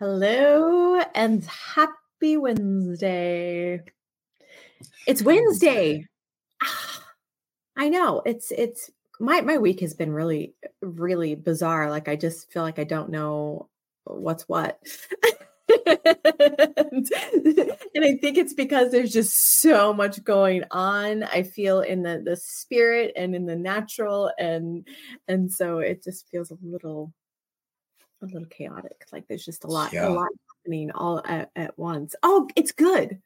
Hello and happy Wednesday. It's Wednesday. Ah, I know. It's it's my my week has been really really bizarre. Like I just feel like I don't know what's what. and, and I think it's because there's just so much going on. I feel in the the spirit and in the natural and and so it just feels a little a little chaotic. Like there's just a lot, yeah. a lot happening all at, at once. Oh, it's good.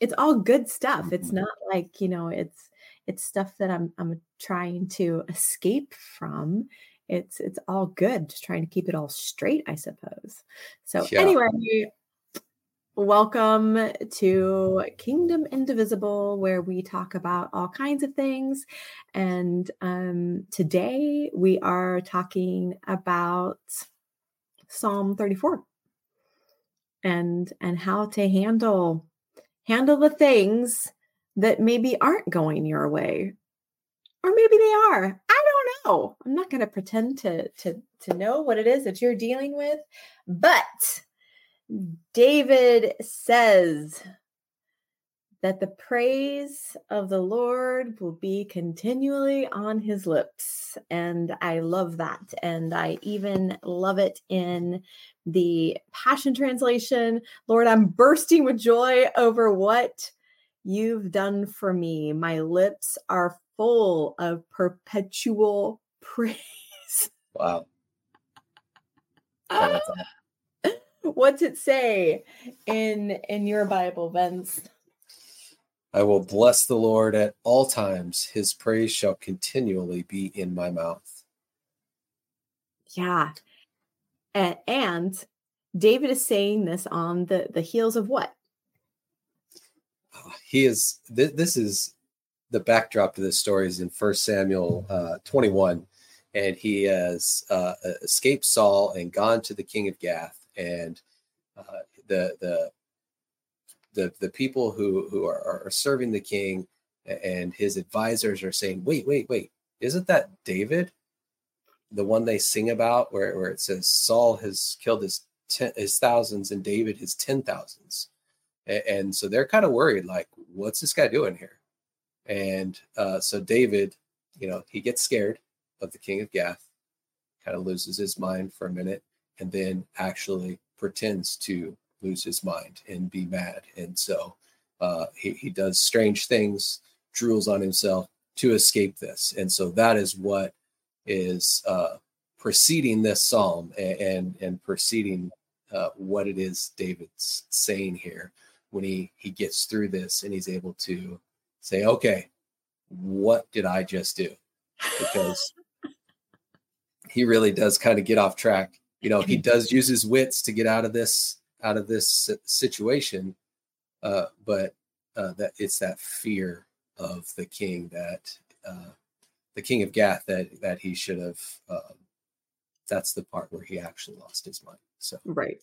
It's all good stuff. It's mm-hmm. not like, you know, it's it's stuff that I'm I'm trying to escape from. It's it's all good, just trying to keep it all straight, I suppose. So yeah. anyway, welcome to Kingdom Indivisible, where we talk about all kinds of things. And um, today we are talking about Psalm 34 and and how to handle handle the things that maybe aren't going your way. Or maybe they are. I don't know. I'm not going to pretend to to to know what it is that you're dealing with but david says that the praise of the Lord will be continually on his lips. And I love that. And I even love it in the Passion Translation. Lord, I'm bursting with joy over what you've done for me. My lips are full of perpetual praise. Wow. What's it say in in your Bible, Vince? I will bless the Lord at all times. His praise shall continually be in my mouth. Yeah. And, and David is saying this on the, the heels of what? Uh, he is, th- this is the backdrop to this story is in First Samuel uh, 21. And he has uh, escaped Saul and gone to the king of Gath. And uh, the, the the the people who who are, are serving the king and his advisors are saying, wait, wait, wait, isn't that David? The one they sing about where, where it says Saul has killed his ten, his thousands and David his ten thousands. And, and so they're kind of worried, like, what's this guy doing here? And uh, so David, you know, he gets scared of the king of Gath, kind of loses his mind for a minute, and then actually pretends to lose his mind and be mad. And so uh, he, he does strange things, drools on himself to escape this. And so that is what is uh, preceding this psalm and, and, and preceding uh, what it is David's saying here when he, he gets through this and he's able to say, okay, what did I just do? Because he really does kind of get off track. You know, he does use his wits to get out of this out of this situation, uh, but uh, that it's that fear of the king that uh, the king of Gath that that he should have. Um, that's the part where he actually lost his mind. So right,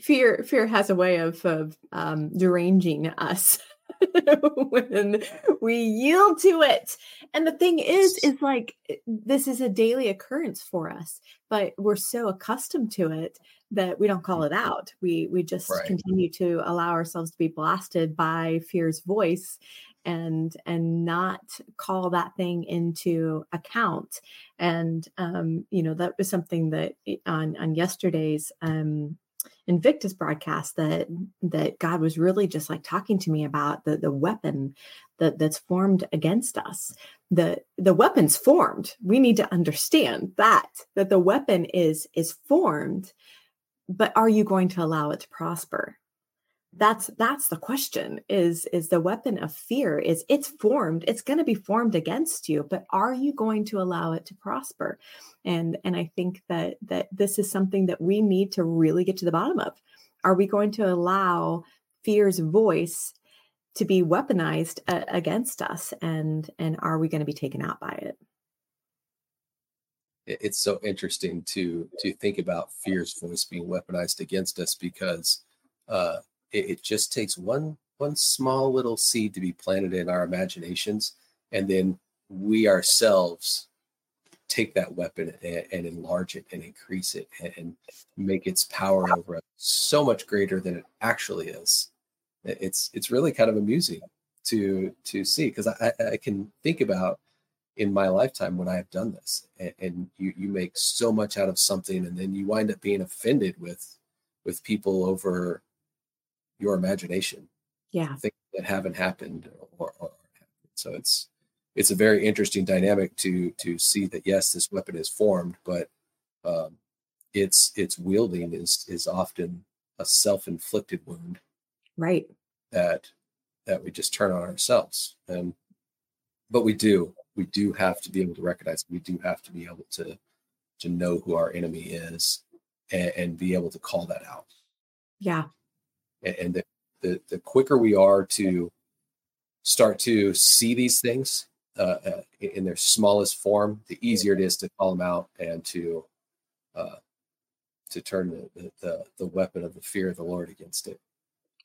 fear fear has a way of of um, deranging us. when we yield to it. And the thing is, is like this is a daily occurrence for us, but we're so accustomed to it that we don't call it out. We we just right. continue to allow ourselves to be blasted by fear's voice and and not call that thing into account. And um, you know, that was something that on on yesterday's um Invictus broadcast that that God was really just like talking to me about the the weapon that that's formed against us. The the weapon's formed. We need to understand that that the weapon is is formed but are you going to allow it to prosper that's that's the question is is the weapon of fear is it's formed it's going to be formed against you but are you going to allow it to prosper? And and i think that that this is something that we need to really get to the bottom of. Are we going to allow fear's voice to be weaponized uh, against us and and are we going to be taken out by it? It's so interesting to to think about fear's voice being weaponized against us because uh, it, it, just takes one one small little seed to be planted in our imaginations, and then we ourselves take that weapon and, and enlarge it and increase it and, and make its power over us so much greater than it actually is. It's it's really kind of amusing to to see because I, I can think about in my lifetime when I have done this and, and you you make so much out of something and then you wind up being offended with with people over your imagination yeah. things that haven't happened or, or so it's it's a very interesting dynamic to to see that yes this weapon is formed but um, its its wielding is is often a self-inflicted wound right. that that we just turn on ourselves. And but we do we do have to be able to recognize we do have to be able to to know who our enemy is and, and be able to call that out. Yeah and, and the, the the quicker we are to start to see these things uh, uh, in their smallest form, the easier it is to call them out and to uh, to turn the, the the weapon of the fear of the Lord against it.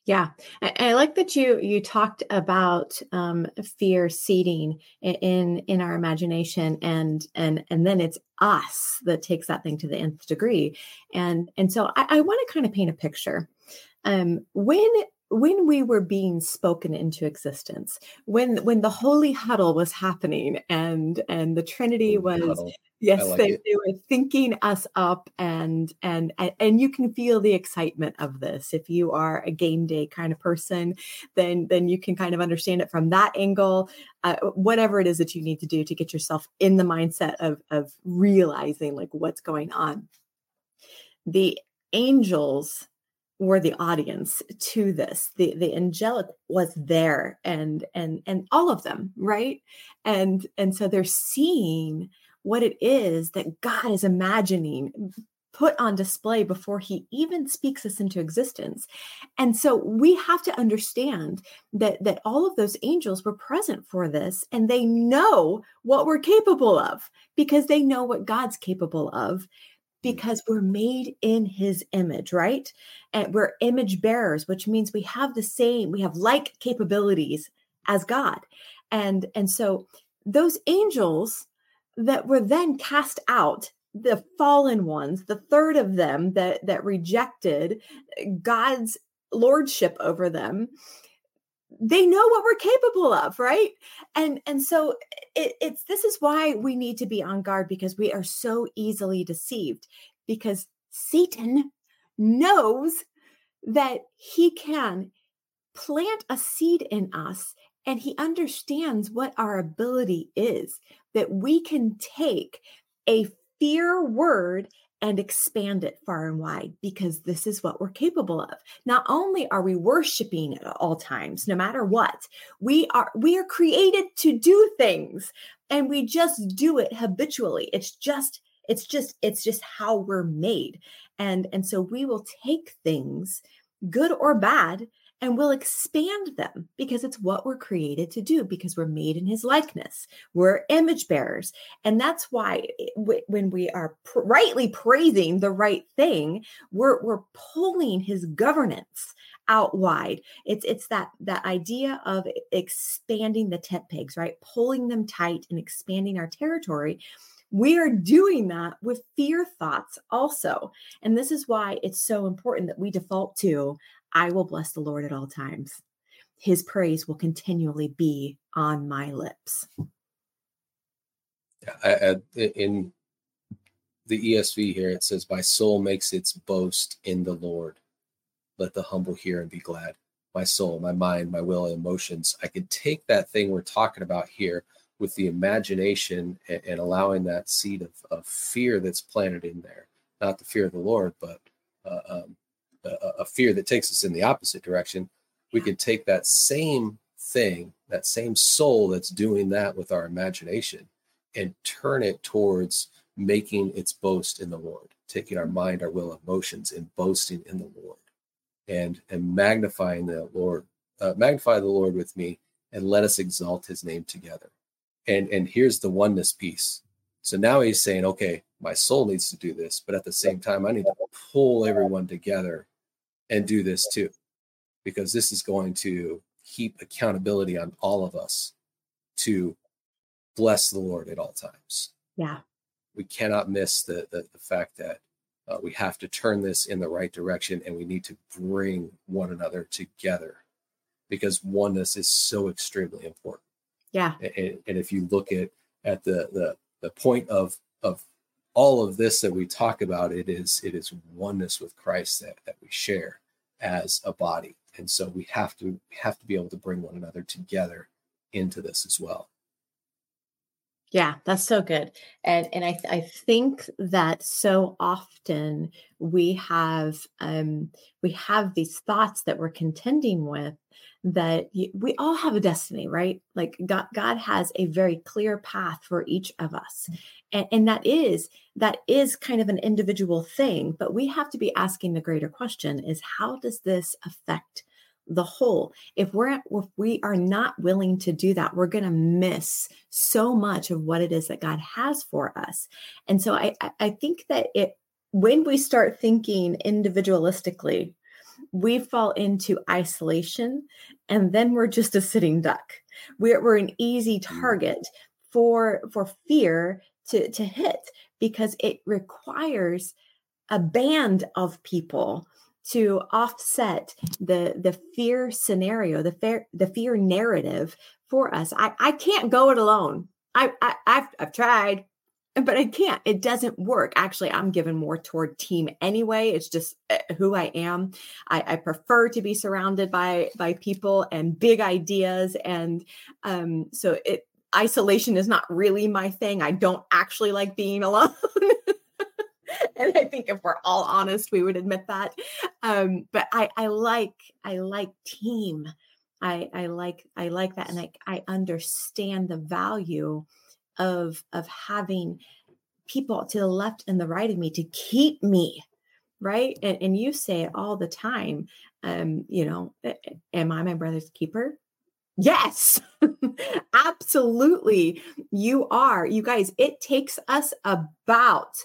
Yeah, I, I like that you you talked about um, fear seeding in, in our imagination, and and and then it's us that takes that thing to the nth degree, and and so I, I want to kind of paint a picture. Um, when when we were being spoken into existence when when the holy huddle was happening and and the trinity was huddle. yes like they, they, were thinking us up and, and and you can feel the excitement of this. If you are a game day kind of person then then you can kind of understand it from that angle. Uh, whatever it is that you need to do to get yourself in the mindset of of realizing like what's going on. The angels were the audience to this. The the angelic was there and and and all of them right? And and so they're seeing what it is that god is imagining put on display before he even speaks us into existence. And so we have to understand that that all of those angels were present for this and they know what we're capable of because they know what god's capable of because we're made in his image, right? And we're image bearers, which means we have the same, we have like capabilities as God. And and so those angels that were then cast out the fallen ones the third of them that that rejected god's lordship over them they know what we're capable of right? And and so it, it's this is why we need to be on guard because we are so easily deceived because satan knows that he can plant a seed in us and he understands what our ability is that we can take a fear word and expand it far and wide because this is what we're capable of. Not only are we worshiping at all times, no matter what, we are we are created to do things and we just do it habitually. It's just it's just it's just how we're made. And and so we will take things good or bad and we'll expand them because it's what we're created to do because we're made in his likeness. We're image bearers. And that's why eh, when we are rightly praising the right thing we're we're pulling his governance out wide. It's it's that that idea of expanding the tent pegs right? Pulling them tight and expanding our territory. We are doing that with fear thoughts also. And this is why it's so important that we default to I will bless the Lord at all times. His praise will continually be on my lips. I, I, in the ESV here, it says, My soul makes its boast in the Lord. Let the humble hear and be glad. My soul, my mind, my will, emotions. I could take that thing we're talking about here with the imagination and, and allowing that seed of, of, fear that's planted in there. Not the fear of the Lord, but uh, um, a, a fear that takes us in the opposite direction, we can take that same thing, that same soul that's doing that with our imagination, and turn it towards making its boast in the Lord, taking our mind, our will, emotions, and boasting in the Lord, and and magnifying the Lord, uh, magnify the Lord with me, and let us exalt His name together. And and here's the oneness piece. So now he's saying, okay, my soul needs to do this, but at the same time, I need to pull everyone together and do this too, because this is going to keep accountability on all of us to bless the Lord at all times. Yeah. we cannot miss the the, the fact that uh, we have to turn this in the right direction and we need to bring one another together because oneness is so extremely important yeah and, and if you look at at the the the point of of all of this that we talk about it is it is oneness with christ that, that we share as a body and so we have to we have to be able to bring one another together into this as well yeah, that's so good. And and I I think that so often we have um we have these thoughts that we're contending with that we all have a destiny, right? Like God God has a very clear path for each of us. Mm. And, and that is that is kind of an individual thing, but we have to be asking the greater question is how does this affect the whole. If we're if we are not willing to do that, we're going to miss so much of what it is that God has for us. And so I I think that it when we start thinking individualistically, we fall into isolation and then we're just a sitting duck. We're, we're an easy mm. target for for fear to to hit because it requires a band of people to offset the the fear scenario the fear the fear narrative for us i i can't go it alone i, I i've i've tried but i can't it doesn't work. Actually i'm given more toward team anyway. It's just eh, who i am. I, I prefer to be surrounded by by people and big ideas and um so it isolation is not really my thing. I don't actually like being alone. And I think if we're all honest, we would admit that. Um, but I, I like, I like team. I, I like, I like that, and I, I understand the value of of having people to the left and the right of me to keep me right and, and you say it all the time um you know am i my brother's keeper yes absolutely you are you guys it takes us about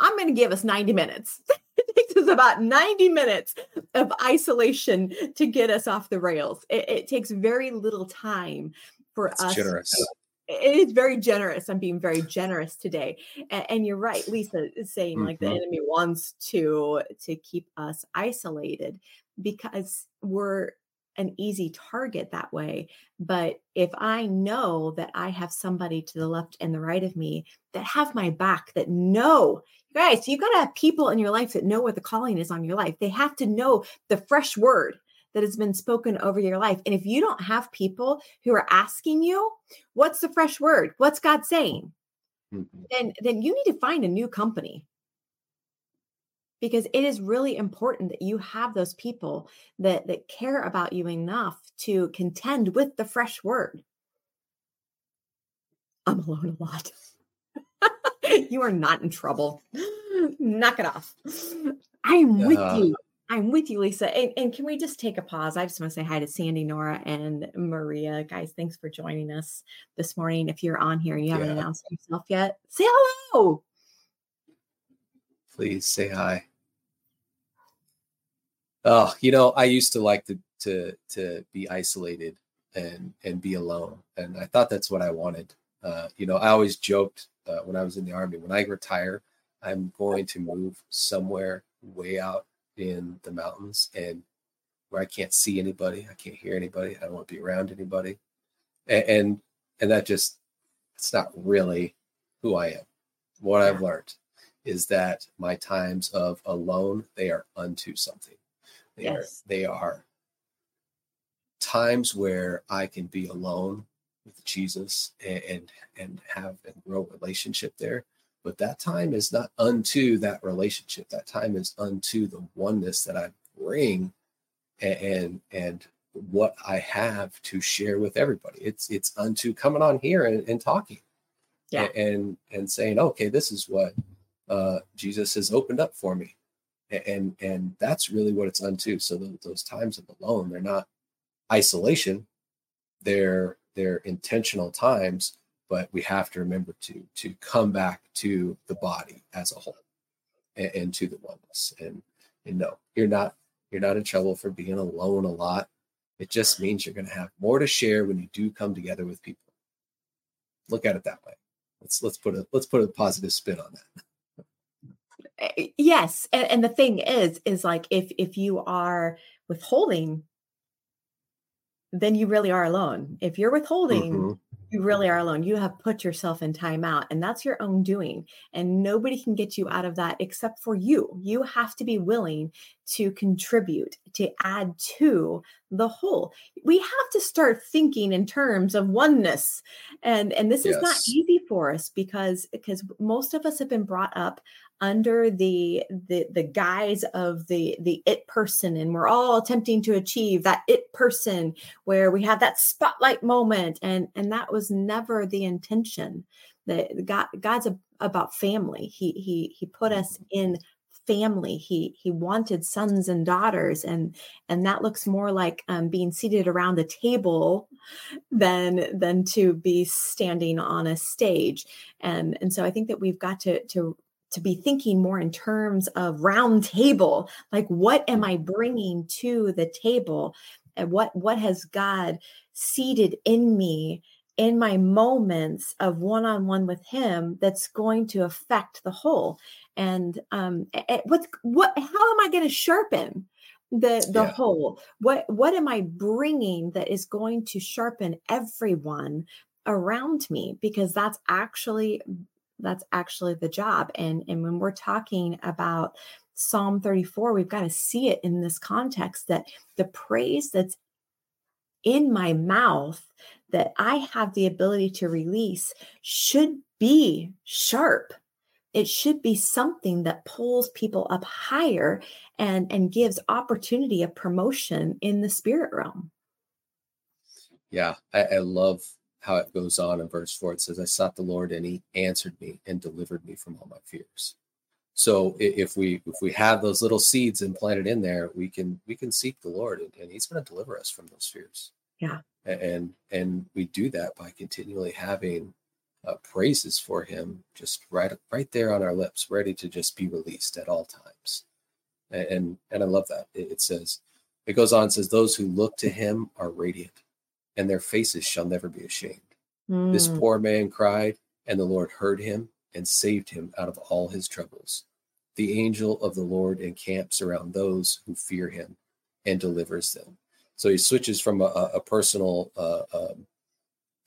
I'm going to give us 90 minutes. it takes us about 90 minutes of isolation to get us off the rails. It, it takes very little time for That's us. Generous. It is very generous. I'm being very generous today, and, and you're right. Lisa is saying mm-hmm. like the mm-hmm. enemy wants to to keep us isolated because we're an easy target that way. But if I know that I have somebody to the left and the right of me that have my back, that know, guys, you've got to have people in your life that know what the calling is on your life. They have to know the fresh word that has been spoken over your life. And if you don't have people who are asking you, what's the fresh word? What's God saying? Mm-hmm. Then, then you need to find a new company because it is really important that you have those people that that care about you enough to contend with the fresh word i'm alone a lot you are not in trouble knock it off i'm with you i'm with you lisa and, and, can we just take a pause? I just want to say hi to sandy nora and maria. Guys thanks for joining us this morning. If you're on here and you haven't yeah. announced yourself yet say hello! Please say hi. Oh, you know, I used to like to to to be isolated and and be alone, and I thought that's what I wanted. Uh, you know, I always joked uh, when I was in the army, when I retire, I'm going to move somewhere way out in the mountains and where I can't see anybody, I can't hear anybody, I don't want to be around anybody, and and, and that just it's not really who I am. What I've learned is that my times of alone they are unto something they yes. are they are times where I can be alone with Jesus and, and and have and grow relationship there. But that time is not unto that relationship. That time is unto the oneness that I bring and and, and what I have to share with everybody. It's it's unto coming on here and, and talking. Yeah. And, and saying, okay, this is what uh Jesus has opened up for me and and that's really what it's unto so those, those times of alone they're not isolation they're they're intentional times but we have to remember to to come back to the body as a whole and, and to the oneness. And and no you're not you're not in trouble for being alone a lot. It just means you're going to have more to share when you do come together with people. Look at it that way. Let's let's put a let's put a positive spin on that. Eh, yes and, and the thing is is like if if you are withholding then you really are alone. If you're withholding mm-hmm you really are alone. You have put yourself in timeout, and that's your own doing. And nobody can get you out of that except for you. You have to be willing to contribute, to add to the whole. We have to start thinking in terms of oneness. And, and this yes. is not easy for us because, because most of us have been brought up under the the the guise of the the it person and we're all attempting to achieve that it person where we have that spotlight moment and and that was never the intention that god god's a, about family he he he put us mm-hmm. in family he he wanted sons and daughters and and that looks more like um, being seated around a table than than to be standing on a stage. And and so i think that we've got to to to be thinking more in terms of round table like what am i bringing to the table? And what what has god seated in me in my moments of one-on-one with him that's going to affect the whole. And um what what how am i going to sharpen the the yeah. whole? What what am i bringing that is going to sharpen everyone around me? Because that's actually that's actually the job. And and when we're talking about psalm 34 we've got to see it in this context that the praise that's in my mouth that i have the ability to release should be sharp. It should be something that pulls people up higher and and gives opportunity of promotion in the spirit realm. Yeah i, I love how it goes on in verse 4 it says i sought the lord and he answered me and delivered me from all my fears. So if we if we have those little seeds implanted in there we can we can seek the lord and, and he's going to deliver us from those fears. Yeah and and we do that by continually having uh, praises for him just right right there on our lips ready to just be released at all times and and, and i love that it, it says it goes on says those who look to him are radiant and their faces shall never be ashamed. Mm. This hmm. poor man cried, and the Lord heard him and saved him out of all his troubles. The angel of the Lord encamps around those who fear him and delivers them. So he switches from a, a personal uh, um,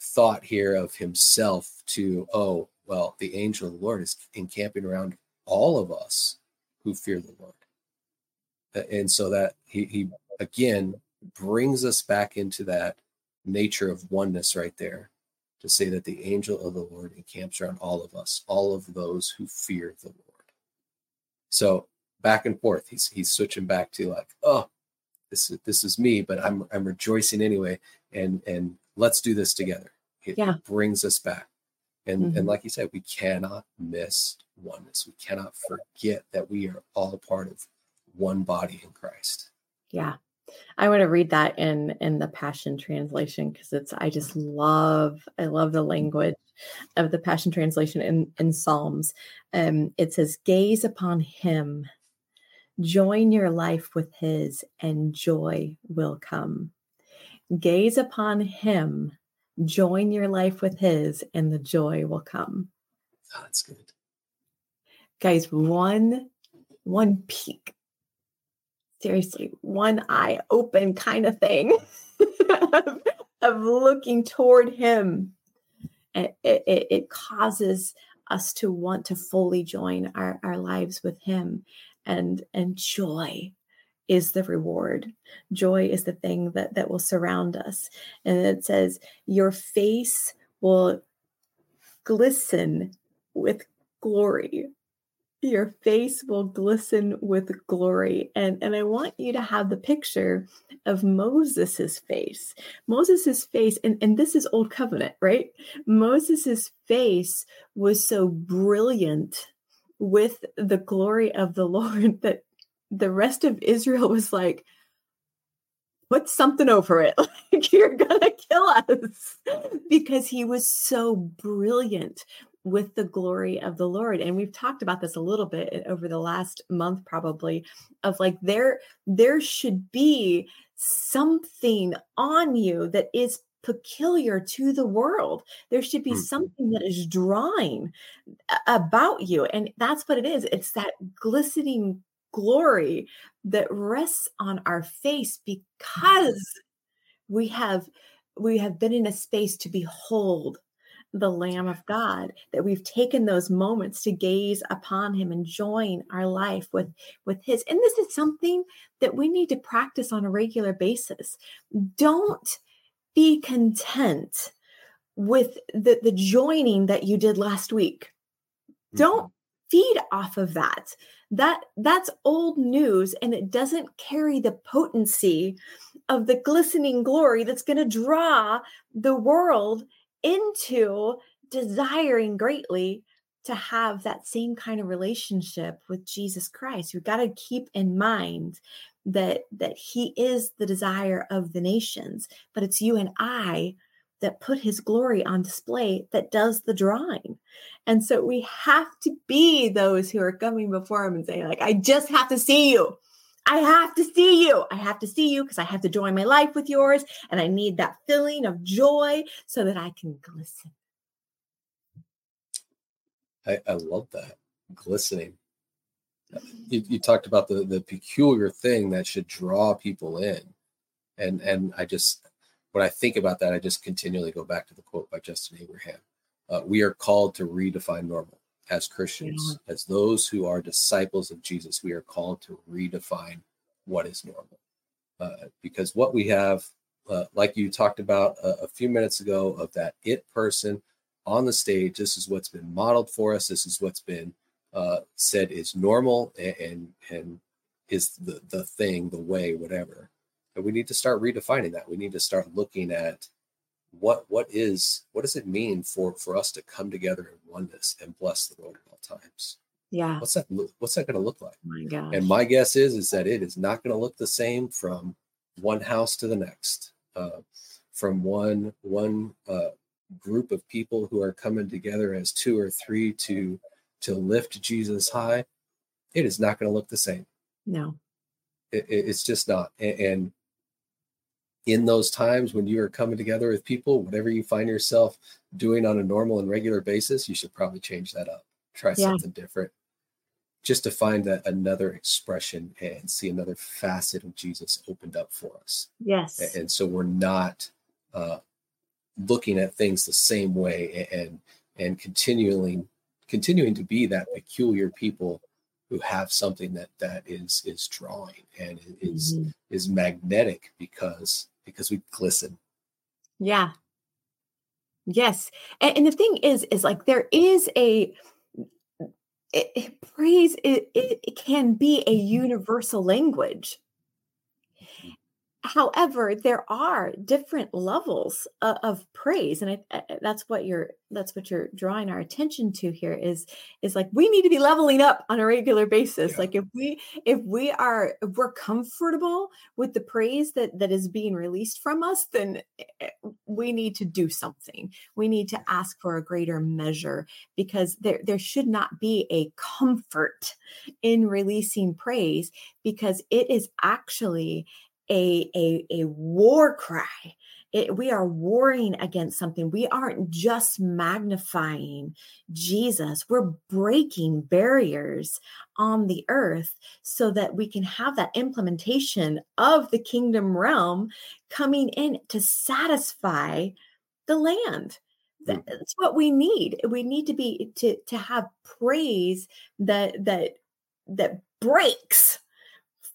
thought here of himself to, oh, well, the angel of the Lord is encamping around all of us who fear the Lord. And so that he, he again brings us back into that nature of oneness right there to say that the angel of the Lord encamps around all of us, all of those who fear the Lord. So back and forth, he's he's switching back to like, oh, this is this is me, but I'm I'm rejoicing anyway, and and let's do this together. It yeah. brings us back. And mm-hmm. and like you said, we cannot miss oneness. We cannot forget that we are all a part of one body in Christ. Yeah. I want to read that in in the Passion translation because it's I just love I love the language of the Passion translation in in Psalms. Um, it says, "Gaze upon Him, join your life with His, and joy will come. Gaze upon Him, join your life with His, and the joy will come." Oh, that's good, guys. One one peek seriously one eye open kind of thing of, of, looking toward him it, it, it, causes us to want to fully join our, our lives with him and and joy is the reward. Joy is the thing that that will surround us. And it says your face will glisten with glory. Your face will glisten with glory. And and i want you to have the picture of moses's face. Moses's face and and this is old covenant right? Moses's face was so brilliant with the glory of the lord that the rest of israel was like put something over it like you're gonna kill us because he was so brilliant with the glory of the Lord. And we've talked about this a little bit uh, over the last month, probably, of like there, there should be something on you that is peculiar to the world. There should be mm-hmm. something that is drawing about you. And that's what it is. It's that glistening glory that rests on our face because we have we have been in a space to behold the lamb of god that we've taken those moments to gaze upon him and join our life with with his and this is something that we need to practice on a regular basis don't be content with the the joining that you did last week don't mm-hmm. feed off of that that that's old news and it doesn't carry the potency of the glistening glory that's going to draw the world into desiring greatly to have that same kind of relationship with Jesus Christ. We've got to keep in mind that that he is the desire of the nations, but it's you and I that put his glory on display that does the drawing. And so we have to be those who are coming before him and saying, like, I just have to see you. I have to see you. I have to see you because I have to join my life with yours. And I need that feeling of joy so that I can glisten. I, I love that. Glistening. You, you talked about the, the peculiar thing that should draw people in. And and I just when I think about that, I just continually go back to the quote by Justin Abraham. Uh, we are called to redefine normal as Christians, as those who are disciples of Jesus. We are called to redefine what is normal, uh, because what we have, uh, like you talked about a, a few minutes ago, of that it person on the stage. This is what's been modeled for us. This is what's been uh, said is normal and, and and is the the thing, the way, whatever. And we need to start redefining that. We need to start looking at what what is what does it mean for for us to come together in oneness and bless the Lord at all times. Yeah. What's that what's that going to look like? Oh my God. And my guess is is that it is not going to look the same from one house to the next. Uh, from one one uh, group of people who are coming together as two or three to to lift Jesus high, it is not going to look the same. No, it, it's just not. And, in those times when you are coming together with people, whatever you find yourself doing on a normal and regular basis, you should probably change that up. Try yeah. something different just to find that another expression and see another facet of Jesus opened up for us. Yes. And, so we're not uh, looking at things the same way and and continuing continuing to be that peculiar people who have something that that is is drawing and is mm-hmm. is magnetic because because we glisten. Yeah. Yes. And, and the thing is, is like there is a it, it, praise it, it, it can be a universal language however there are different levels of, of praise and I, I, that's what you're that's what you're drawing our attention to here is is like we need to be leveling up on a regular basis yeah. like if we if we are if we're comfortable with the praise that that is being released from us then eh, eh, we need to do something we need to ask for a greater measure because there there should not be a comfort in releasing praise because it is actually a, a, a war cry. It, we are warring against something. We aren't just magnifying Jesus, we're breaking barriers on the earth so that we can have that implementation of the kingdom realm coming in to satisfy the land hmm. that's what we need we need to be to to have praise that that that breaks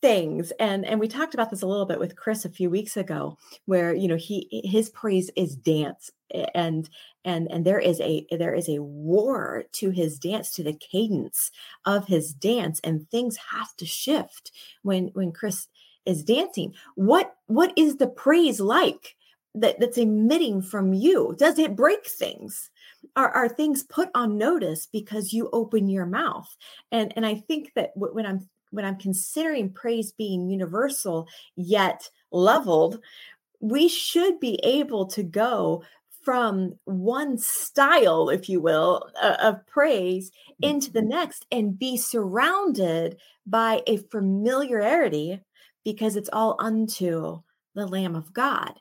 things and and we talked about this a little bit with chris a few weeks ago where you know he his praise is dance and and and there is a there is a war to his dance to the cadence of his dance and things have to shift when when chris is dancing. What what is the praise like that that's emitting from you? Does it break things? Are, are things put on notice because you open your mouth? And and i think that when i'm when I'm considering praise being universal yet leveled, we should be able to go from one style, if you will, uh, of praise into the mm-hmm. next and be surrounded by a familiarity because it's all unto the Lamb of God.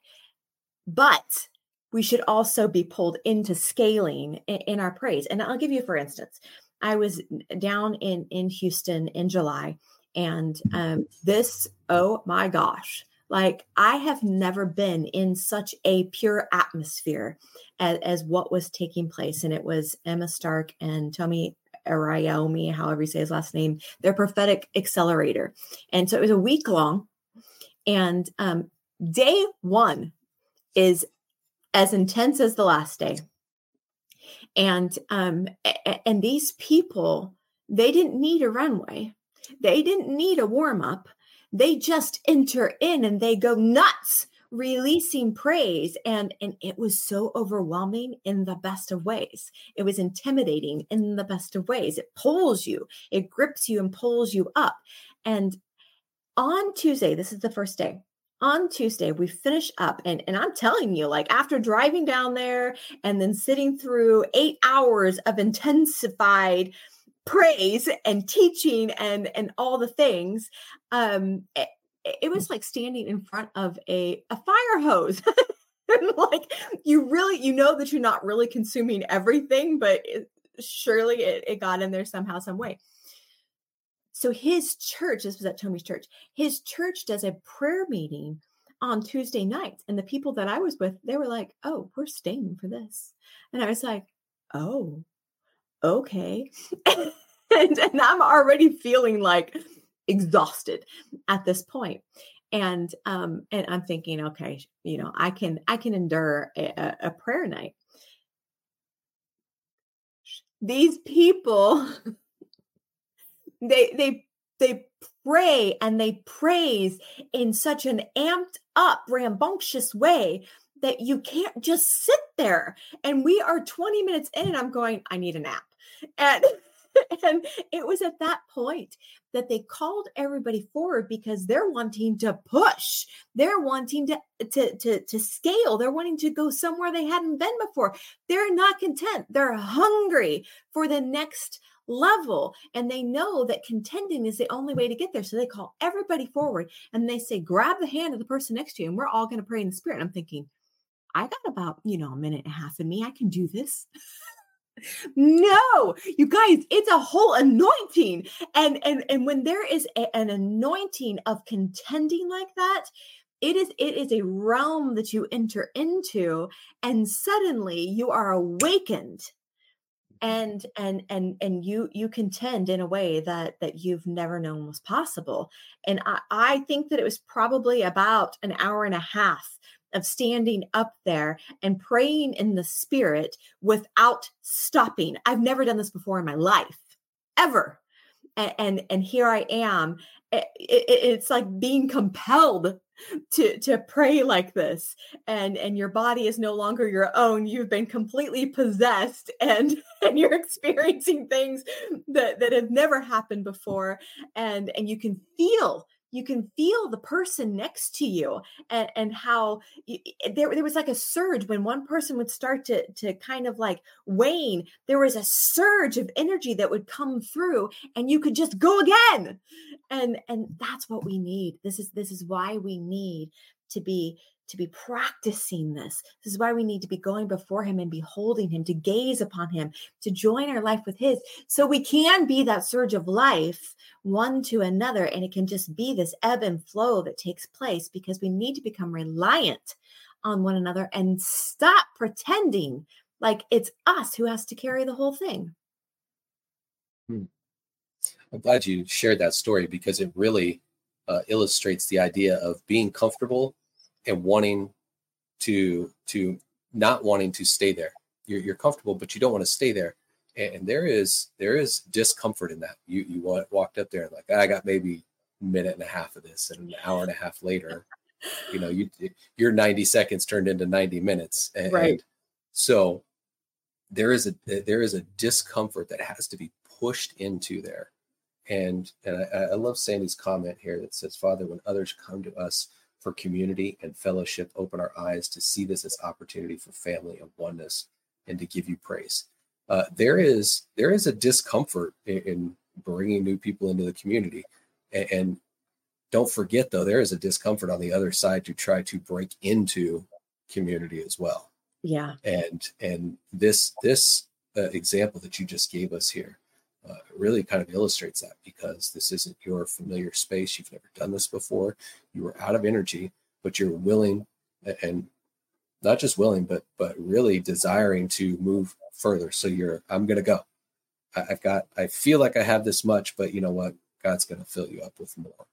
But we should also be pulled into scaling in, in our praise. And I'll give you, for instance, I was down in in Houston in July, and um, this, oh my gosh, like I have never been in such a pure atmosphere as, as what was taking place, and it was Emma Stark and Tomi Arayomi, however you say his last name, their prophetic accelerator, and so it was a week long, and um, day one is as intense as the last day and um and these people they didn't need a runway. They didn't need a warm up they just enter in and they go nuts releasing praise. And and it was so overwhelming in the best of ways. It was intimidating in the best of ways. It pulls you. It grips you and pulls you up. And on tuesday this is the first day on Tuesday, we finish up, and, and I'm telling you, like after driving down there and then sitting through eight hours of intensified praise and teaching and and all the things, um, it, it was like standing in front of a a fire hose. like you really you know that you're not really consuming everything, but it, surely it, it got in there somehow, some way. So his church, this was at Tomi's church, his church does a prayer meeting on Tuesday nights. And the people that I was with, they were like, oh, we're staying for this. And I was like, oh, okay. and, and I'm already feeling like exhausted at this point and um and i'm thinking okay you know i can i can endure a, a prayer night these people they they they pray and they praise in such an amped up rambunctious way that you can't just sit there. And we are 20 minutes in and i'm going i need a nap. And and it was at that point that they called everybody forward because they're wanting to push. They're wanting to to to, to scale. They're wanting to go somewhere they hadn't been before. They're not content. They're hungry for the next level and they know that contending is the only way to get there so they call everybody forward and they say grab the hand of the person next to you and we're all going to pray in the spirit i'm thinking i got about you know a minute and a half in me i can do this. No you guys it's a whole anointing and and and when there is a, an anointing of contending like that it is it is a realm that you enter into and suddenly you are awakened and and and and you you contend in a way that that you've never known was possible. And i i think that it was probably about an hour and a half of standing up there and praying in the spirit without stopping. I've never done this before in my life ever. And and, and here i am. It, it, it's like being compelled to to pray like this and and your body is no longer your own. You've been completely possessed and and you're experiencing things that that have never happened before and and you can feel you can feel the person next to you and, and how you, eh, there, there was like a surge when one person would start to, to kind of like wane there was a surge of energy that would come through and you could just go again. And and that's what we need. This is this is why we need to be to be practicing this. This is why we need to be going before Him and beholding Him, to gaze upon Him, to join our life with His, so we can be that surge of life one to another. And it can just be this ebb and flow that takes place because we need to become reliant on one another and stop pretending like it's us who has to carry the whole thing. Hmm. I'm glad you shared that story because it really uh, illustrates the idea of being comfortable and wanting to to not wanting to stay there. You're, you're comfortable, but you don't want to stay there. And, and there is there is discomfort in that. You you walked up there like I got maybe a minute and a half of this, and an hour and a half later, you know, you your 90 seconds turned into 90 minutes. And, right. And so there is a there is a discomfort that has to be pushed into there. And and I, I love Sandy's comment here that says, Father, when others come to us for community and fellowship. Open our eyes to see this as opportunity for family and oneness and to give you praise. Uh, there is there is a discomfort in, in, bringing new people into the community, and, and, don't forget though there is a discomfort on the other side to try to break into community as well. Yeah. And and this this uh, example that you just gave us here uh, really kind of illustrates that because this isn't your familiar space. You've never done this before. You are out of energy, but you're willing and not just willing, but but really desiring to move further. So you're, I'm going to go. I, have got, I feel like I have this much, but you know what? God's going to fill you up with more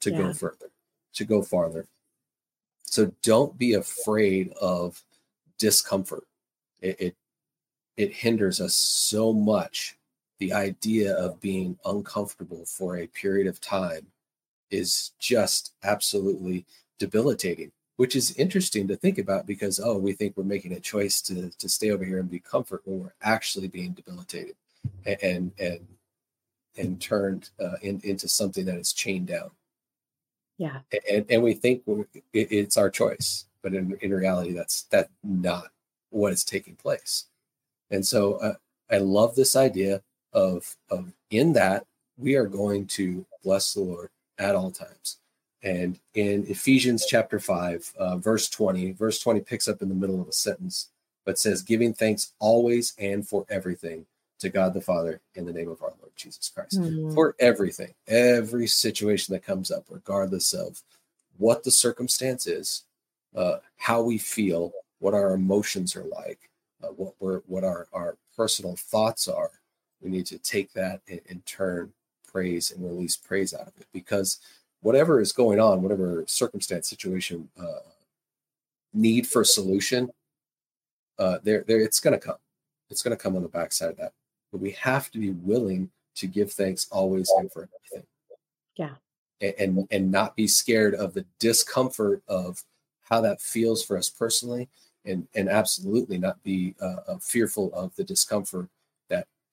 to yeah. go further, to go farther. So don't be afraid of discomfort. It, it, it hinders us so much. The idea of being uncomfortable for a period of time is just absolutely debilitating which is interesting to think about because oh we think we're making a choice to to stay over here and be comfort when we're actually being debilitated and and and turned uh, in, into something that is chained down. Yeah. And and we think it, it's our choice but in, in reality that's that not what is taking place. And so uh, i love this idea of of in that we are going to bless the lord at all times and in Ephesians chapter 5, uh, verse 20, verse 20 picks up in the middle of a sentence, but says, giving thanks always and for everything to God the Father in the name of our Lord Jesus Christ. Mm. For everything, every situation that comes up, regardless of what the circumstance is, uh, how we feel, what our emotions are like, uh, what we're, what our, our personal thoughts are, we need to take that and, and turn praise and release praise out of it because whatever is going on, whatever circumstance, situation, uh, need for solution, uh, there, there, it's going to come. It's going to come on the backside of that. But we have to be willing to give thanks always and for everything. Yeah. And, and, and not be scared of the discomfort of how that feels for us personally, and and absolutely not be uh, uh fearful of the discomfort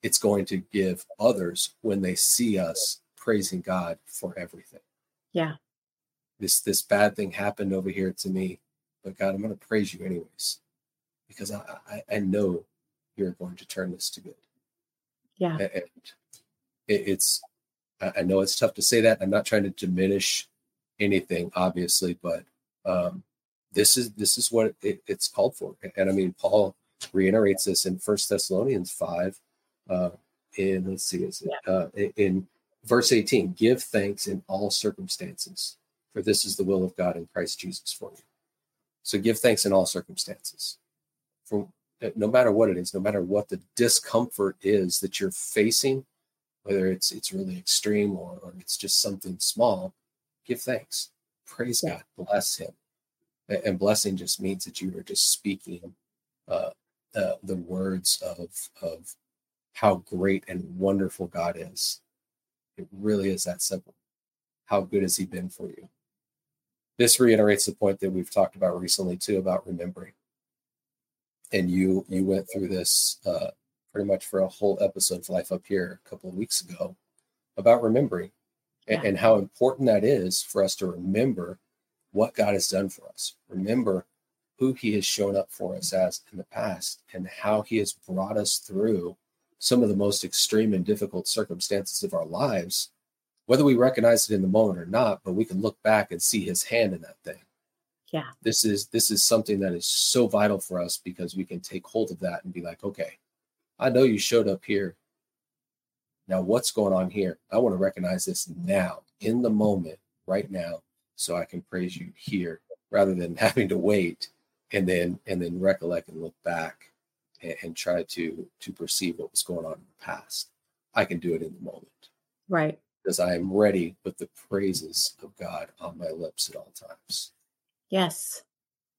it's going to give others when they see us praising God for everything. Yeah. This this bad thing happened over here to me, but God, I'm going to praise you anyways, because I, I, I know you're going to turn this to good. Yeah. And it, it's I know it's tough to say that. I'm not trying to diminish anything, obviously, but um, this is this is what it, it's called for. And, and, I mean, Paul reiterates this in First Thessalonians five. Uh, in let's see, is it uh, in Verse 18 Give thanks in all circumstances, for this is the will of God in Christ Jesus for you. So give thanks in all circumstances. For uh, no matter what it is, no matter what the discomfort is that you're facing, whether it's it's really extreme or, or it's just something small, give thanks. Praise yeah. God, bless him. And blessing just means that you are just speaking uh, uh, the words of of how great and wonderful God is it really is that simple. How good has he been for you? This reiterates the point that we've talked about recently too about remembering. And you you went through this uh, pretty much for a whole episode of Life Up Here a couple of weeks ago about remembering yeah. and, and how important that is for us to remember what God has done for us. Remember who he has shown up for us as in the past and how he has brought us through some of the most extreme and difficult circumstances of our lives, whether we recognize it in the moment or not, but we can look back and see his hand in that thing. Yeah. This is this is something that is so vital for us because we can take hold of that and be like, okay, I know you showed up here. Now what's going on here? I want to recognize this now, in the moment, right now, so I can praise you here rather than having to wait and then and then recollect and look back and, and try to to perceive what was going on in the past. I can do it in the moment. Right. Because I am ready with the praises of God on my lips at all times. Yes.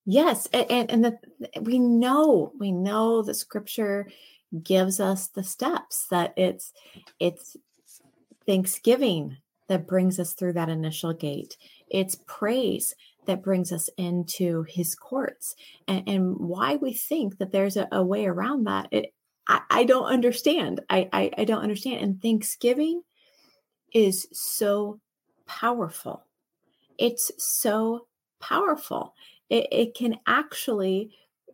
Yes. And, and the, we know, we know the scripture gives us the steps that it's, it's thanksgiving that brings us through that initial gate. It's praise that brings us into his courts and, and why we think that there's a, a way around that it, I, I, don't understand. I, I, I don't understand. And thanksgiving is so powerful. It's so powerful. It, it can actually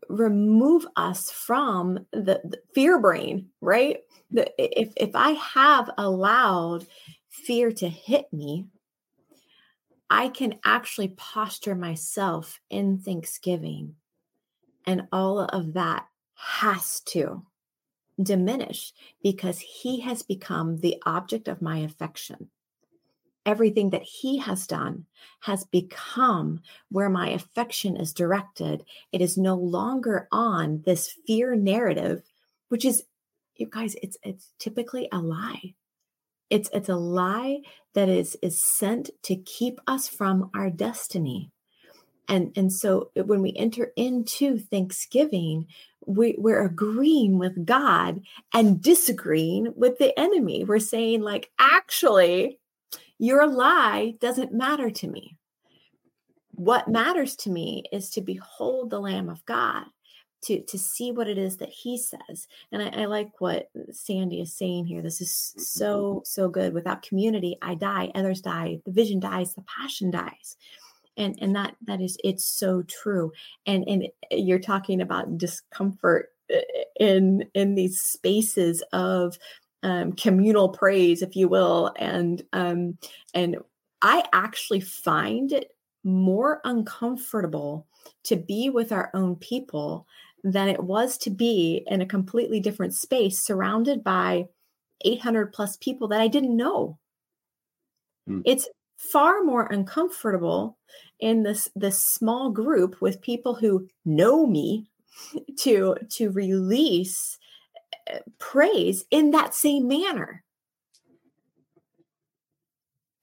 remove us from the, the fear brain right? The, if if i have allowed fear to hit me I can actually posture myself in Thanksgiving And all of that has to diminish because he has become the object of my affection. Everything that he has done has become where my affection is directed. It is no longer on this fear narrative, which is, you guys, it's it's typically a lie. It's it's a lie that is is sent to keep us from our destiny. And and so when we enter into Thanksgiving, we, we're agreeing with God and disagreeing with the enemy. We're saying, like, actually, your lie doesn't matter to me. What matters to me is to behold the Lamb of God, to, to see what it is that He says. And I, I like what Sandy is saying here. This is so, so good. Without community, I die, others die, the vision dies, the passion dies. And and that that is it's so true. And and you're talking about discomfort uh, in in these spaces of um, communal praise if you will. And um and i actually find it more uncomfortable to be with our own people than it was to be in a completely different space surrounded by 800 plus people that i didn't know hmm. it's far more uncomfortable in this this small group with people who know me to to release eh, praise in that same manner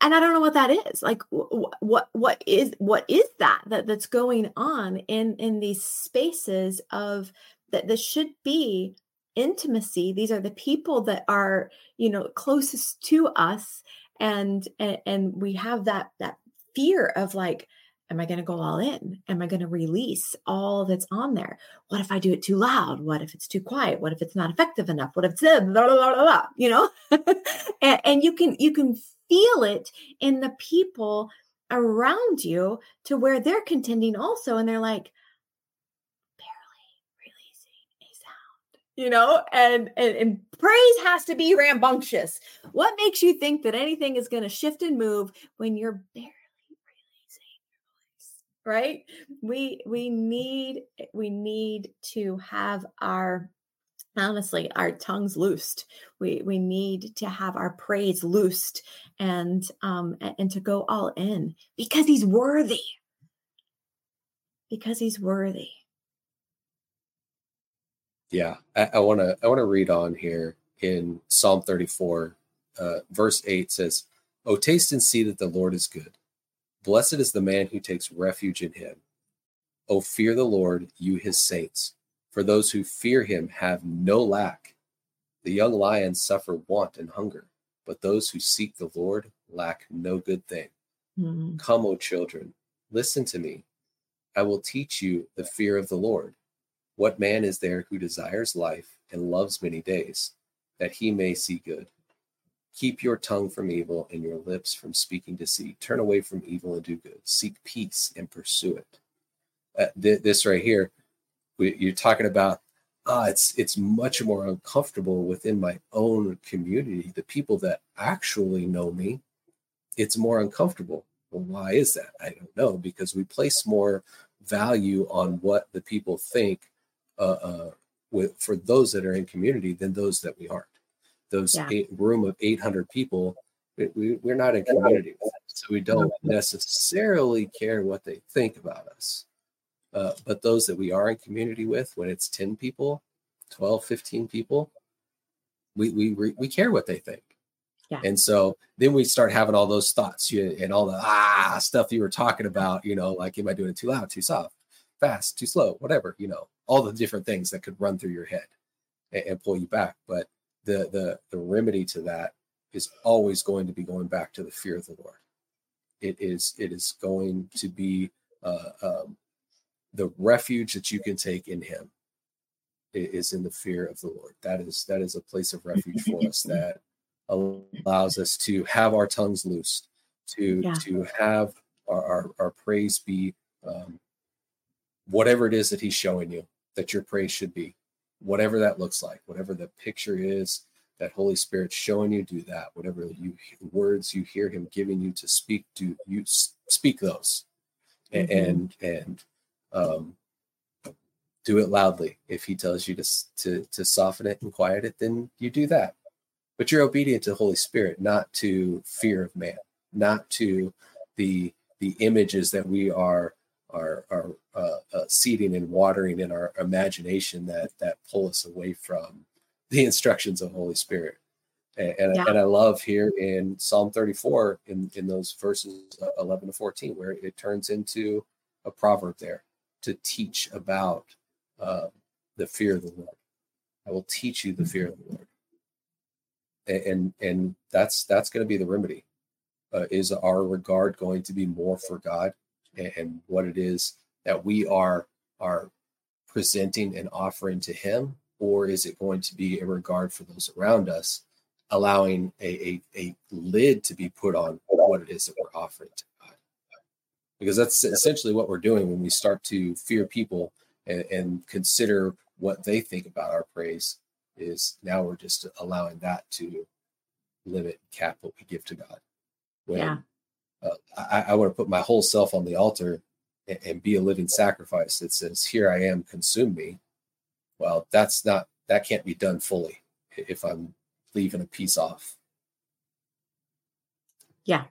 and i don't know what that is like what what is what is that that that's going on in in these spaces of that this should be intimacy. These are the people that are you know closest to us and and, and we have that that fear of like am i going to go all in? Am i going to release all that's on there? What if i do it too loud? What if it's too quiet? What if it's not effective enough? What if it's blah, blah, blah, blah, blah, you know? And, and you can you can feel it in the people around you to where they're contending also and they're like barely releasing a sound. You know? And, and and praise has to be rambunctious. What makes you think that anything is going to shift and move when you're barely releasing your voice right? We we need we need to have our honestly our tongues loosed we we need to have our praise loosed and um and to go all in because he's worthy because he's worthy yeah, I want to I want to read on here in Psalm 34, uh, verse 8 says, "Oh, taste and see that the Lord is good. Blessed is the man who takes refuge in him. Oh, fear the Lord, you his saints, for those who fear him have no lack. The young lions suffer want and hunger, but those who seek the Lord lack no good thing. Mm-hmm. Come, O children, listen to me. I will teach you the fear of the Lord." What man is there who desires life and loves many days, that he may see good? Keep your tongue from evil and your lips from speaking deceit. Turn away from evil and do good. Seek peace and pursue it. Uh, th- this right here, we, you're talking about. Ah, it's it's much more uncomfortable within my own community. The people that actually know me, it's more uncomfortable. Well, why is that? I don't know because we place more value on what the people think uh, uh, with for those that are in community than those that we aren't. Those yeah. eight, room of 800 people, we, we're not in community so we don't necessarily care what they think about us. Uh, but those that we are in community with, when it's 10 people, 12, 15 people, we we we care what they think. Yeah. And so then we start having all those thoughts you, and all the ah stuff you were talking about, you know, like am I doing it too loud, too soft, fast, too slow, whatever, you know all the different things that could run through your head and, and pull you back. But the the the remedy to that is always going to be going back to the fear of the Lord. It is it is going to be uh, um, the refuge that you can take in Him is in the fear of the Lord. That is that is a place of refuge for us that allows us to have our tongues loosed, to yeah. to have our, our, our praise be um, whatever it is that He's showing you that your praise should be, whatever that looks like, whatever the picture is that Holy Spirit's showing you, do that. Whatever you words you hear Him giving you to speak, do you speak those, mm-hmm. and and um, do it loudly. If he tells you to, to, to soften it and quiet it, then you do that. But you're obedient to the Holy Spirit, not to fear of man, not to the the images that we are are are uh, uh, seeding and watering in our imagination that that pull us away from the instructions of Holy Spirit. And, and, yeah. and, I love here in Psalm 34 in, in those verses uh, 11 to 14, where it turns into a proverb there to teach about uh, the fear of the Lord. I will teach you the fear of the Lord. And, and, and that's, that's going to be the remedy. Uh, is our regard going to be more for God and, and what it is that we are, are presenting and offering to him or is it going to be a regard for those around us, allowing a, a, a lid to be put on what it is that we're offering to? Because that's essentially what we're doing when we start to fear people and, and consider what they think about our praise. Is now we're just allowing that to limit cap what we give to God. When, yeah. Uh, I, I want to put my whole self on the altar and, and be a living sacrifice that says, "Here I am, consume me." well that's not that can't be done fully if i'm leaving a piece off yeah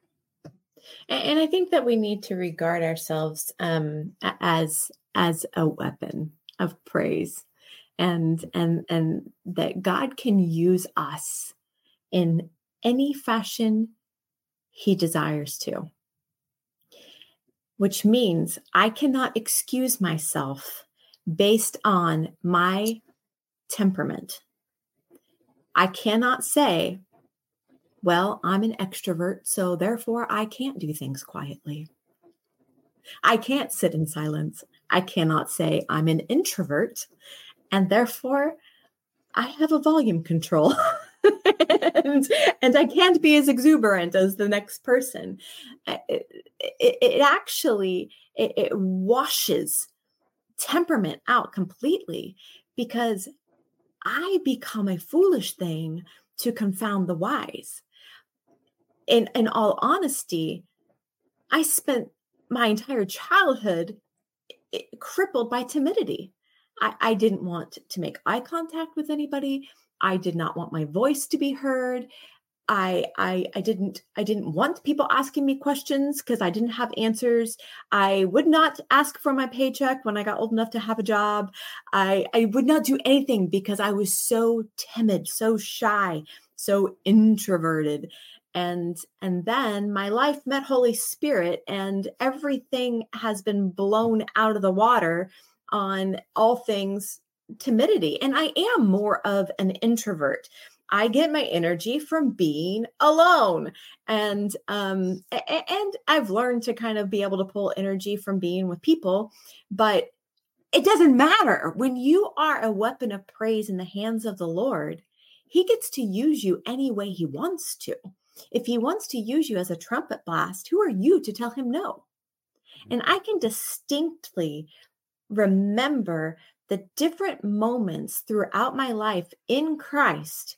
and i think that we need to regard ourselves um, as as a weapon of praise and and and that god can use us in any fashion he desires to which means i cannot excuse myself based on my temperament. I cannot say, well, I'm an extrovert, so therefore I can't do things quietly. I can't sit in silence. I cannot say I'm an introvert, and therefore I have a volume control. and, and, I can't be as exuberant as the next person. It, it, it actually it, it washes temperament out completely because I become a foolish thing to confound the wise. In in all honesty, I spent my entire childhood eh, crippled by timidity. I, I didn't want to make eye contact with anybody. I did not want my voice to be heard. I I I didn't I didn't want people asking me questions because I didn't have answers. I would not ask for my paycheck when I got old enough to have a job. I I would not do anything because I was so timid, so shy, so introverted. And and then my life met Holy Spirit and everything has been blown out of the water on all things timidity. And I am more of an introvert. I get my energy from being alone. And um and I've learned to kind of be able to pull energy from being with people, but it doesn't matter. When you are a weapon of praise in the hands of the Lord, he gets to use you any way he wants to. If he wants to use you as a trumpet blast, who are you to tell him no? Mm-hmm. And I can distinctly remember the different moments throughout my life in Christ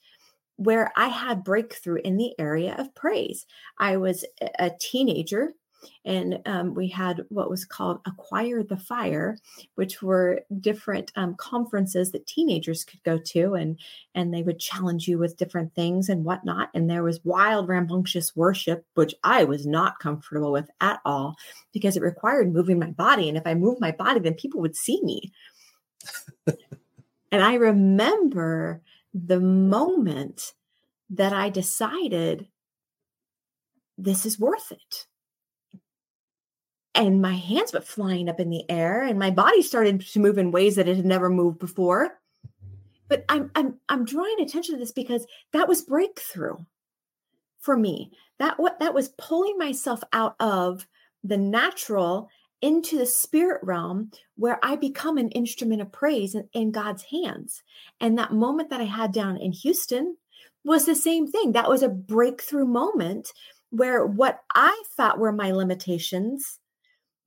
where I had breakthrough in the area of praise. I was a teenager and um, we had what was called acquire the fire which were different um, conferences that teenagers could go to and and they would challenge you with different things and whatnot. And there was wild rambunctious worship which i was not comfortable with at all because it required moving my body. And if i moved my body then people would see me. And i remember the moment that I decided this is worth it. And my hands were flying up in the air and my body started to move in ways that it had never moved before. But I'm I'm I'm drawing attention to this because that was breakthrough for me. That what that was pulling myself out of the natural into the spirit realm where I become an instrument of praise in, in, God's hands. And that moment that I had down in Houston was the same thing. That was a breakthrough moment where what I thought were my limitations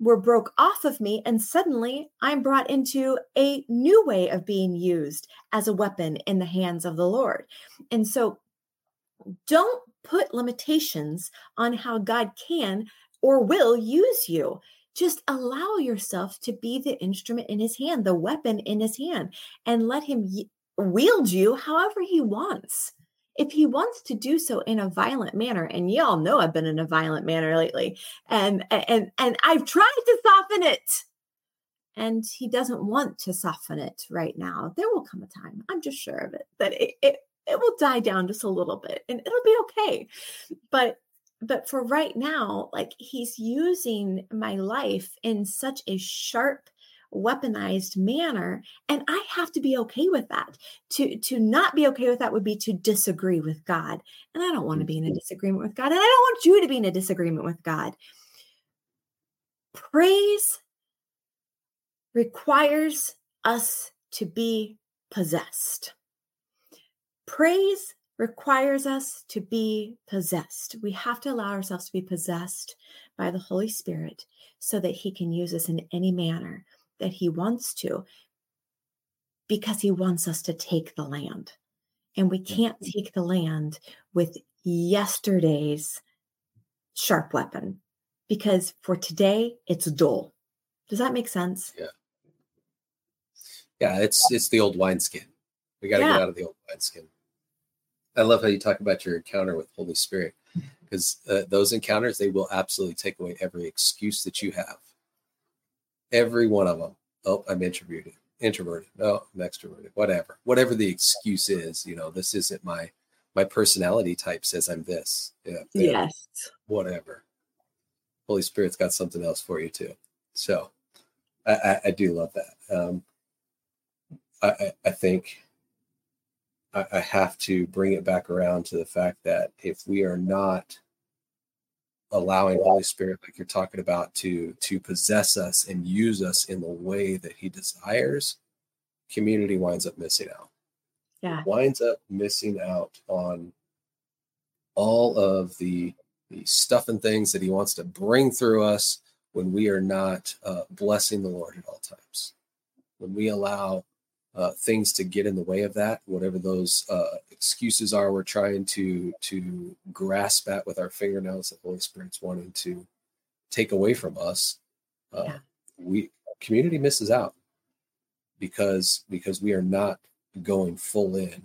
were broke off of me and suddenly i'm brought into a new way of being used as a weapon in the hands of the lord and so don't put limitations on how god can or will use you just allow yourself to be the instrument in his hand, the weapon in his hand, and let him wield you however he wants. If he wants to do so in a violent manner, and y'all know I've been in a violent manner lately, and and and I've tried to soften it, and he doesn't want to soften it right now. There will come a time, I'm just sure of it, that it, it it will die down just a little bit and it'll be okay. But but for right now, like he's using my life in such a sharp, weaponized manner and i have to be okay with that to to not be okay with that would be to disagree with god and i don't want to be in a mm-hmm. disagreement with god and i don't want you to be in a disagreement with god praise requires us to be possessed praise requires us to be possessed. We have to allow ourselves to be possessed by the Holy Spirit so that He can use us in any manner that He wants to, because He wants us to take the land. And we can't take the land with yesterday's sharp weapon because for today it's dull. Does that make sense? Yeah. Yeah, it's it's the old wineskin. We got to yeah. get out of the old wineskin. I love how you talk about your encounter with Holy Spirit because uh, those encounters they will absolutely take away every excuse that you have. Every one of them. Oh, I'm introverted. Introverted. No, I'm extroverted. Whatever. Whatever the excuse is, you know, this isn't my my personality type says I'm this. Yeah. Yes. Whatever. Holy Spirit's got something else for you too. So I, I, I do love that. Um, I, I think I, I have to bring it back around to the fact that if we are not allowing Holy Spirit, like you're talking about, to to possess us and use us in the way that He desires, community winds up missing out. Yeah, winds up missing out on all of the the stuff and things that He wants to bring through us when we are not uh, blessing the Lord at all times. When we allow uh, things to get in the way of that, whatever those uh, excuses are we're trying to to grasp at with our fingernails that the Holy Spirit's wanting to take away from us. Uh, yeah. We community misses out because because we are not going full in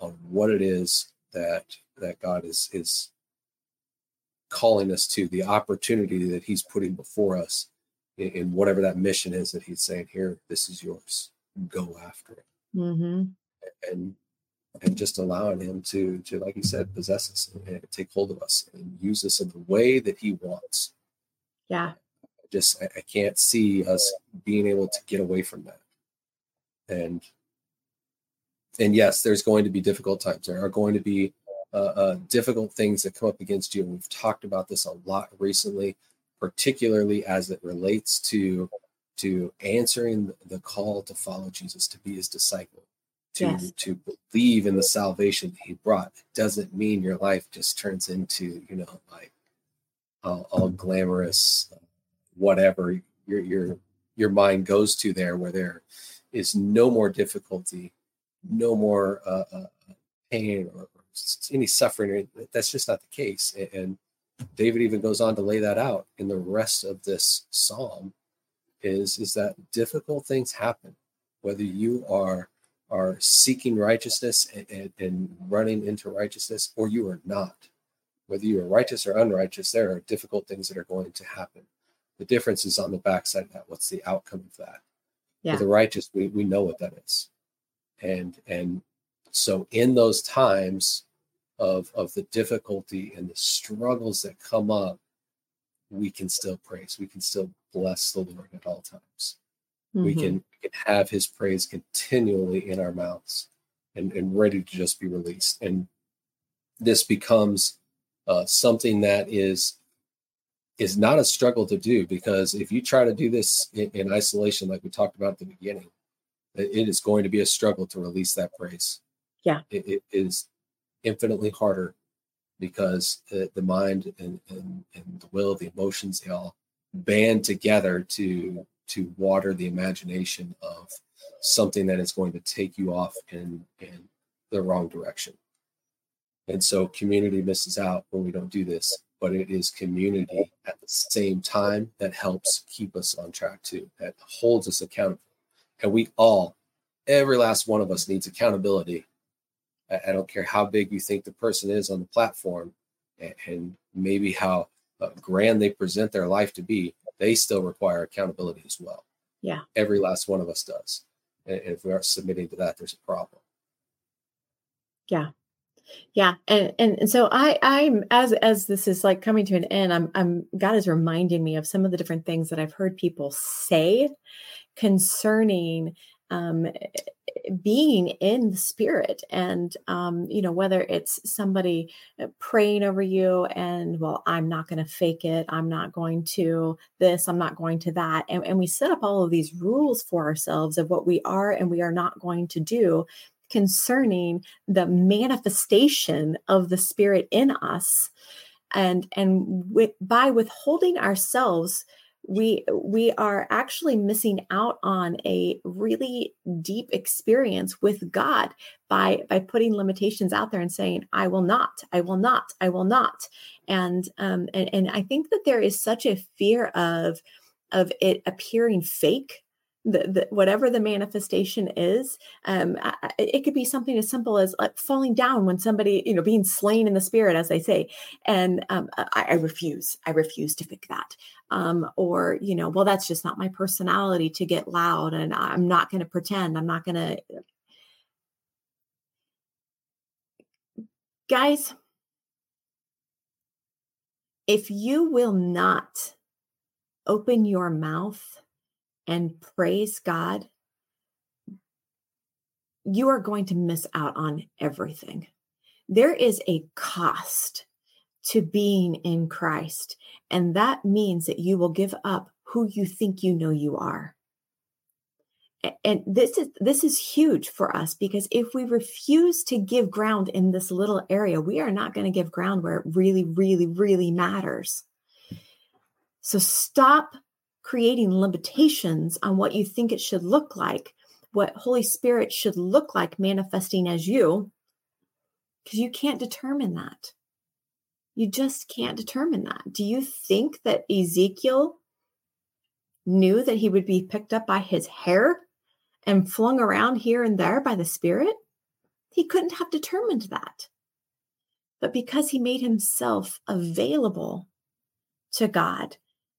on what it is that that God is is calling us to, the opportunity that He's putting before us in, in whatever that mission is that He's saying, "Here, this is yours." Go after it. Mm-hmm. and and just allowing him to to like you said possess us and take hold of us and use us in the way that he wants. Yeah. Just I, I can't see us being able to get away from that. And and yes there's going to be difficult times. There are going to be uh, uh, difficult things that come up against you. And we've talked about this a lot recently particularly as it relates to to answering the call to follow Jesus, to be his disciple, to yes. to believe in the salvation he brought. It doesn't mean your life just turns into, you know, like all, all glamorous, whatever your your your mind goes to there, where there is no more difficulty, no more uh, uh, pain or, or, any suffering. That's just not the case. And David even goes on to lay that out in the rest of this psalm is is that difficult things happen whether you are are seeking righteousness and, and, and, running into righteousness or you are not. Whether you are righteous or unrighteous there are difficult things that are going to happen. The difference is on the backside of that what's the outcome of that? Yeah. for the righteous we, we know what that is. And and so in those times of of the difficulty and the struggles that come up we can still praise we can still bless the Lord at all times. Mm-hmm. We, can, we can have his praise continually in our mouths and, and ready to just be released. And this becomes uh, something that is is not a struggle to do because if you try to do this in, in isolation, like we talked about at the beginning, it, it is going to be a struggle to release that praise. Yeah, it, it is infinitely harder because the, the mind and, and, and the will, the emotions, they all band together to to water the imagination of something that is going to take you off in in the wrong direction. And so community misses out when we don't do this but it is community at the same time that helps keep us on track too, that holds us accountable. And we all, every last one of us needs accountability. I, don't care how big you think the person is on the platform and, and maybe how uh, grand they present their life to be, they still require accountability as well. Yeah. Every last one of us does. And if we aren't submitting to that, there's a problem. Yeah yeah and, and and so i i'm as as this is like coming to an end i'm i'm god is reminding me of some of the different things that i've heard people say concerning um being in the spirit. And um you know whether it's somebody uh, praying over you and well i'm not going to fake it. I'm not going to this. I'm not going to that. And, and we set up all of these rules for ourselves of what we are and we are not going to do concerning the manifestation of the spirit in us. And and with, by withholding ourselves we we are actually missing out on a really deep experience with god by by putting limitations out there and saying i will not i will not i will not. And um and, and i think that there is such a fear of of it appearing fake the, the, whatever the manifestation is um, I, it could be something as simple as like falling down when somebody you know being slain in the spirit as they say. And um, I, I, refuse i refuse to pick that. Um, or you know well that's just not my personality to get loud and i'm not going to pretend i'm not going to guys if you will not open your mouth and praise God, you are going to miss out on everything. There is a cost to being in Christ, and that means that you will give up who you think you know you are. And this is this is huge for us because if we refuse to give ground in this little area, we are not going to give ground where it really really really matters. So stop creating limitations on what you think it should look like, what Holy Spirit should look like manifesting as you, because you can't determine that. You just can't determine that. Do you think that Ezekiel knew that he would be picked up by his hair and flung around here and there by the Spirit? He couldn't have determined that. But because he made himself available to God,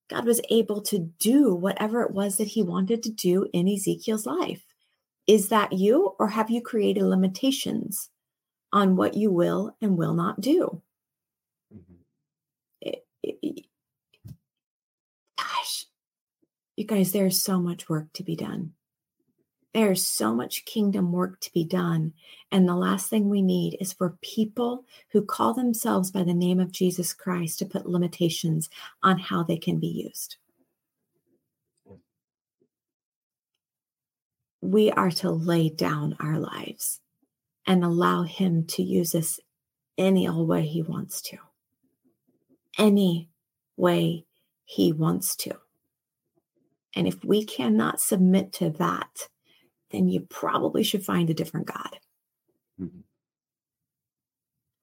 God was able to do whatever it was that he wanted to do in Ezekiel's life. Is that you, or have you created limitations on what you will and will not do? Mm-hmm. It, it, gosh, you guys, there's so much work to be done. There's so much kingdom work to be done. And the last thing we need is for people who call themselves by the name of Jesus Christ to put limitations on how they can be used. We are to lay down our lives and allow Him to use us any old way He wants to. Any way He wants to. And if we cannot submit to that, then you probably should find a different God. Mm-hmm.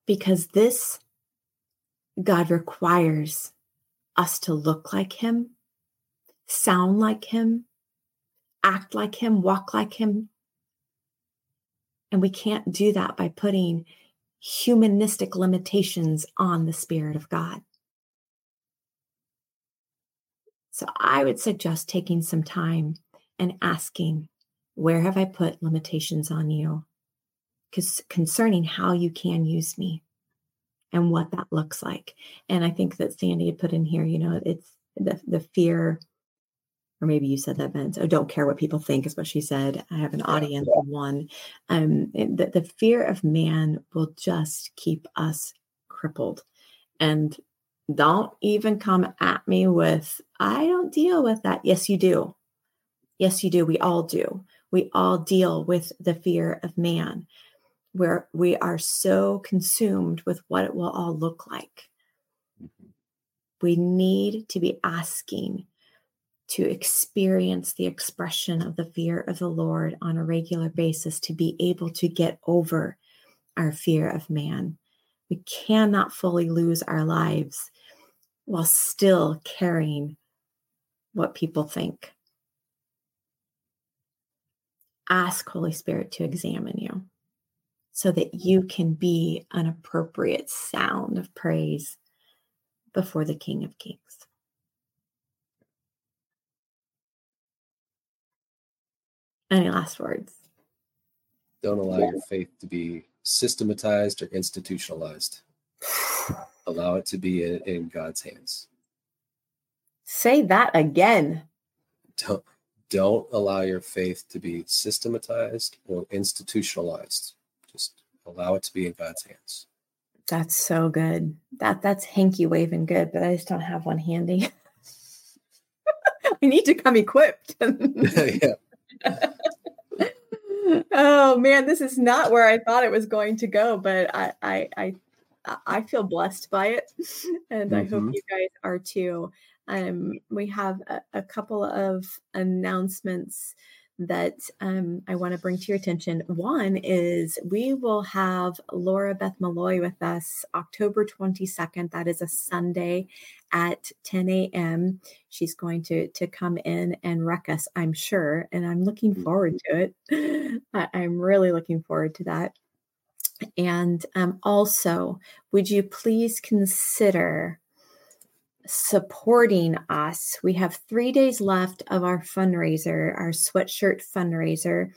Because this God requires us to look like Him, sound like Him, act like Him, walk like Him. And we can't do that by putting humanistic limitations on the Spirit of God. So I would suggest taking some time and asking where have I put limitations on you? Because concerning how you can use me and what that looks like. And I think that Sandy had put in here, you know, it's the the fear, or maybe you said that, Vince. Oh, don't care what people think is what she said. I have an audience of one. Um, the, the fear of man will just keep us crippled. And don't even come at me with, I don't deal with that. Yes, you do. Yes, you do. We all do we all deal with the fear of man, where we are so consumed with what it will all look like. Mm-hmm. We need to be asking to experience the expression of the fear of the Lord on a regular basis to be able to get over our fear of man. We cannot fully lose our lives while still caring what people think. Ask Holy Spirit to examine you so that mm-hmm. you can be an appropriate sound of praise before the King of Kings. Any last words? Don't allow your faith to be systematized or institutionalized. allow it to be in, in God's hands. Say that again. Don't don't allow your faith to be systematized or institutionalized. Just allow it to be in God's hands. That's so good. That that's hanky waving good, but I just don't have one handy. I need to come equipped. yeah. oh man, this is not where I thought it was going to go, but I I I, I feel blessed by it, and mm-hmm. I hope mm-hmm. you guys are too. Um, we have a, a couple of announcements that um, I want to bring to your attention. One is we will have Laura Beth Malloy with us October 22nd. That is a Sunday at 10 a.m. She's going to, to come in and wreck us, I'm sure. And I'm looking forward mm-hmm. to it. I, I'm really looking forward to that. And um, also, would you please consider supporting us. We have three days left of our fundraiser, our sweatshirt fundraiser.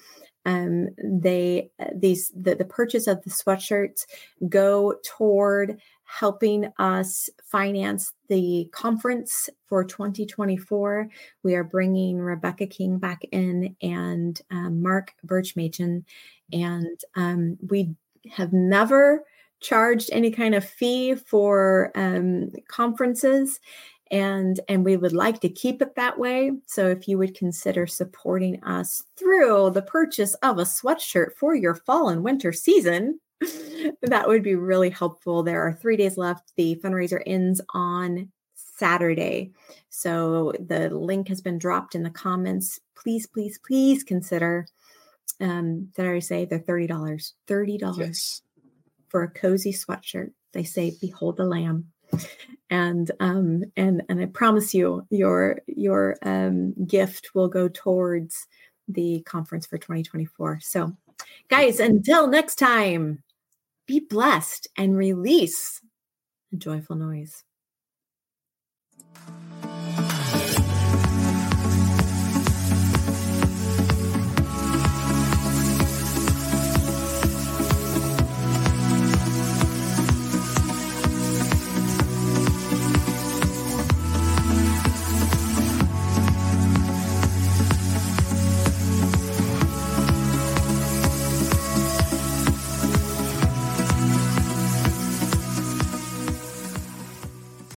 Um, they these the, the purchase of the sweatshirts go toward helping us finance the conference for 2024. We are bringing Rebecca King back in and um, Mark Birchmachen, and um, we have never charged any kind of fee for um, conferences and and we would like to keep it that way. So if you would consider supporting us through the purchase of a sweatshirt for your fall and winter season that would be really helpful. There are three days left. The fundraiser ends on saturday. So the link has been dropped in the comments. Please please please consider um did i say they're $30 $30 yes for a cozy sweatshirt. They say, "Behold the Lamb," and um, and and I promise you, your your um, gift will go towards the conference for 2024. So, guys, until next time, be blessed and release a joyful noise.